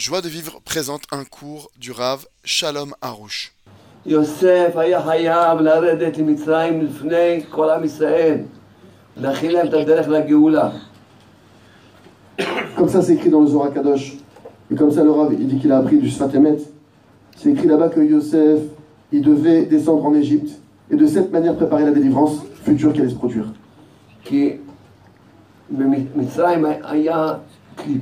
Joie de vivre présente un cours du Rav Shalom Harouche. יוסף היה חייב לרדת למצרים לפני כל עם ישראל, להכין להם את הדרך לגאולה. Comme ça, c'est écrit dans le Zohar Kadosh. Et comme ça, le Rav, il dit qu'il a appris du Sfat Emet. C'est écrit là-bas que Yosef, il devait descendre en Égypte et de cette manière préparer la délivrance future qui allait se produire. כי במצרים היה קליפ,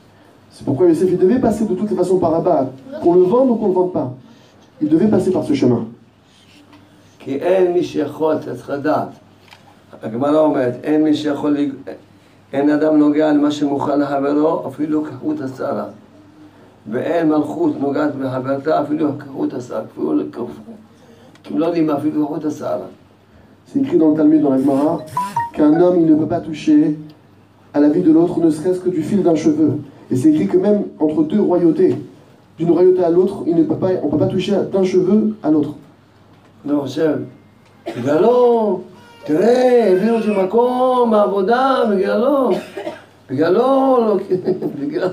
C'est pourquoi Yosef, il devait passer de toutes les façons par là-bas, qu'on le vende ou qu'on ne le vende pas. Il devait passer par ce chemin. כי אין מי שיכול, אתה צריך לדעת. הגמרא אומרת, אין מי שיכול, לג- אין אדם נוגע למה שמוכן לחברו, אפילו כחוט השערה. ואין מלכות נוגעת בחברתה, אפילו כחוט השערה. אפילו לכף. כי הם לא יודעים מה אפילו כחוט השערה. C'est écrit dans le Talmud, dans la Gemara, qu'un homme, il ne peut pas toucher à la vie de l'autre, ne serait-ce que du fil d'un cheveu. Et c'est écrit que même entre deux royautés, d'une royauté à l'autre, il ne peut pas, on ne peut pas toucher d'un cheveu à l'autre. אני חושב, בגללו, תראה, הביאו אותי מקום, העבודה, בגללו. בגללו, לא, בגלל,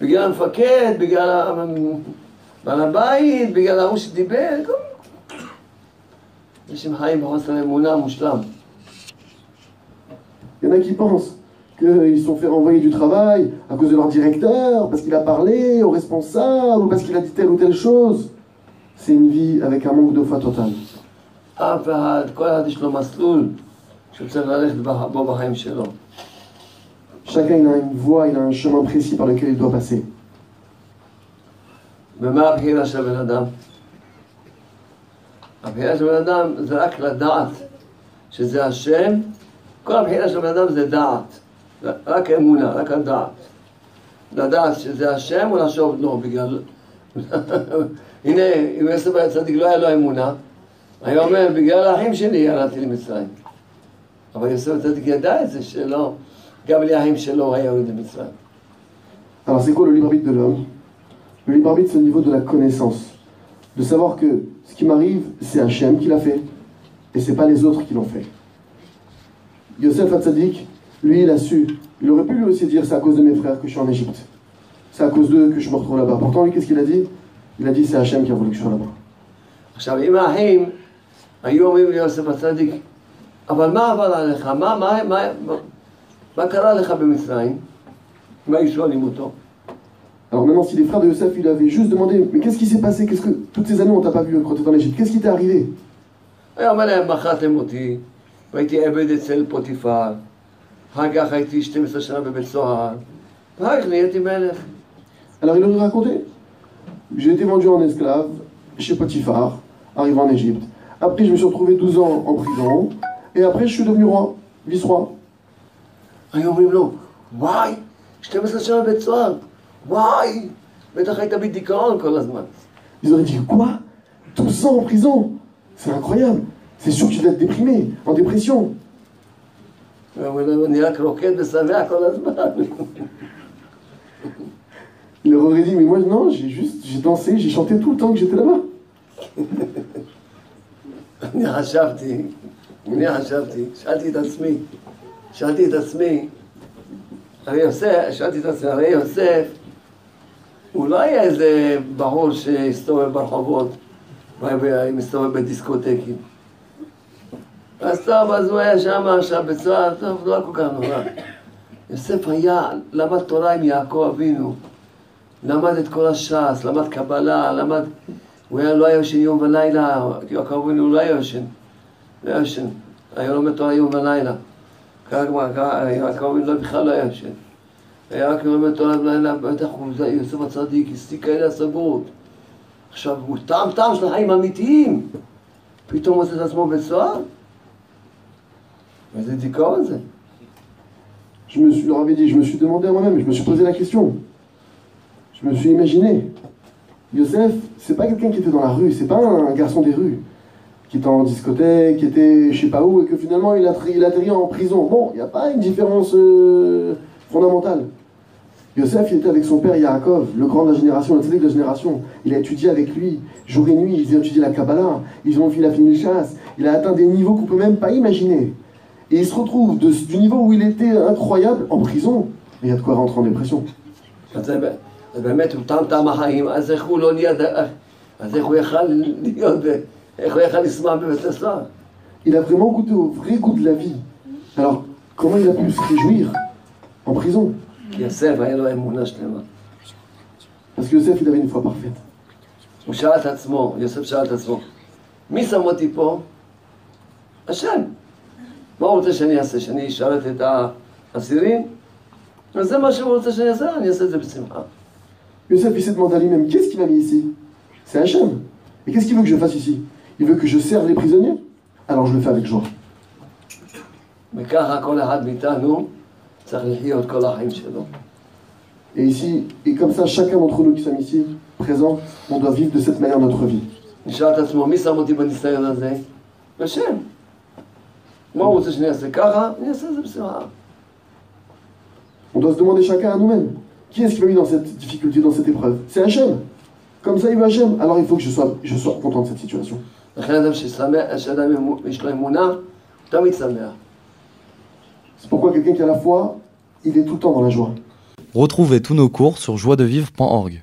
בגלל המפקד, בגלל ה- בעל הבית, בגלל ההוא שדיבר, כל- אנשים חיים בחוסר אמונה מושלם. Il y en a qui pensent qu'ils se sont fait renvoyer du travail à cause de leur directeur, parce qu'il a parlé au responsable, ou parce qu'il a dit telle ou telle chose. C'est une vie avec un manque de foi total. אף אחד, כל אחד יש לו מסלול שהוא צריך ללכת בו בחיים שלו. Chacun il a une voie, il a un chemin précis par lequel il doit passer. ומה הבחירה של הבן אדם? הבחירה של בן אדם זה רק לדעת שזה השם, כל הבחירה של בן אדם זה דעת, רק אמונה, רק הדעת. לדעת שזה השם או לחשוב לא, בגלל... הנה, אם יוסף היה צדיק לא היה לו אמונה, היה אומר, בגלל האחים שלי ירדתי למצרים. אבל יוסף הצדיק ידע את זה, שלא, גם בלי האחים שלו היה יורד למצרים. Le libre arbitre de l'homme Le libre arbitre c'est au niveau de la connaissance. De savoir que ce qui m'arrive, c'est Hachem qui l'a fait, et c'est pas les autres qui l'ont fait. Yosef Hatzadik, lui il a su, il aurait pu lui aussi dire c'est à cause de mes frères que je suis en Égypte. C'est à cause d'eux que je me retrouve là-bas. Pourtant lui qu'est-ce qu'il a dit Il a dit c'est Hachem qui a voulu que je sois là-bas. עכשיו, אם האחים היו אומרים ליוסף הצדיק, אבל מה עבר עליך? מה, מה, מה, מה, מה קרה לך במצרים? אם היו שואלים אותו. Alors maintenant si les frères de Yosef il avait juste demandé mais qu'est-ce qui s'est passé Qu'est-ce que toutes ces années on t'a pas vu quand tu étais en Égypte Qu'est-ce qui t'est arrivé היה אומר להם, מכרתם אותי, והייתי עבד אצל פוטיפר, אחר כך הייתי 12 שנה בבית סוהר, ואחר כך נהייתי מלך. Alors il aurait raconté J'ai été vendu en esclave chez Potiphar, arrivé en Égypte. Après, je me suis retrouvé 12 ans en prison. Et après, je suis devenu roi, vice-roi. היו אומרים לו, וואי, 12 שנה בבית סוהר, וואי, בטח היית בדיכאון כל הזמן. Ils auraient dit Quoi 12 ans en prison C'est incroyable. C'est sûr que tu dois être déprimé, en dépression. אני רק רוקד ושמח כל הזמן. Il aurait dit Mais moi, non, j'ai juste, j'ai dansé, j'ai chanté tout le temps que j'étais là-bas. אני חשבתי, אני חשבתי, שאלתי את עצמי, שאלתי את עצמי, הרי יוסף, שאלתי את עצמי, הרי יוסף, הוא לא היה איזה בחור שהסתובב ברחובות, מסתובב בדיסקוטקים. אז טוב, אז הוא היה שם עכשיו בצוהר, טוב, לא כל כך נורא. יוסף היה, למד תורה עם יעקב אבינו, למד את כל הש"ס, למד קבלה, למד... הוא היה, לא היה ישן יום ולילה, יעקב אבינו לא היה ישן, לא היה ישן, היה לומד תורה יום ולילה. יעקב אבינו לא- בכלל לא היה ישן. היה רק לומד תורה בלילה, בטח הוא, יוסף הצדיק, הסתיק כאלה השגות. עכשיו, הוא טעם טעם של חיים אמיתיים, פתאום מוצא את עצמו בבית Bah, Vous êtes des cornes Je me suis, leur dit, je me suis demandé à moi-même, je me suis posé la question. Je me suis imaginé. Yosef, c'est pas quelqu'un qui était dans la rue, c'est pas un garçon des rues, qui était en discothèque, qui était je sais pas où, et que finalement il, atterrit atterri en prison. Bon, il n'y a pas une différence euh, fondamentale. Yosef, il était avec son père Yaakov, le grand de la génération, le tzaddik de la génération. Il a étudié avec lui, jour et nuit, ils ont étudié la Kabbalah, ils ont vu la chasse. il a atteint des niveaux qu'on peut même pas imaginer. Et il se retrouve de- du niveau où il était incroyable en prison. Et il y a de quoi rentrer en dépression. אז זה ב- זה באמת, הוא טעם טעם החיים, אז איך הוא לא נהיה, ד- אז איך הוא יכל להיות, ב- איך הוא יכל לשמוח בבית הסוהר? Il a vraiment goûté au vrai goût de la vie. Alors, comment il a pu se réjouir en prison כי יוסף היה לו אמונה שלמה. Parce que Yosef, il avait une foi parfaite. הוא שאל את עצמו, יוסף שאל את עצמו, מי שם אותי פה? השם. מה הוא רוצה שאני אעשה? שאני אשרת את האסירים? אז זה מה שהוא רוצה שאני אעשה, אני אעשה את זה בשמחה. Yosef, il s'est demandé à lui-même, qu'est-ce qui m'a mis ici C'est Hachem. Et qu'est-ce qu'il veut que je fasse ici Il veut que je serve les prisonniers Alors je le fais avec joie. וככה כל אחד מאיתנו צריך לחיות כל החיים שלו. Et ici, et comme ça, chacun d'entre nous qui sommes ici, présents, on doit vivre de cette manière notre vie. מה הוא רוצה שאני אעשה ככה? אני אעשה את זה בשמחה. On doit se demander chacun à nous-mêmes, qui est-ce qui m'a mis dans cette difficulté, dans cette épreuve C'est Hachem. Comme ça, il veut Hachem. Alors il faut que je sois, je sois content de cette situation. לכן אדם ששמח, שאדם יש לו אמונה, הוא תמיד שמח. C'est pourquoi quelqu'un qui a la foi, il est tout le temps dans la joie. Retrouvez tous nos cours sur joiedevivre.org.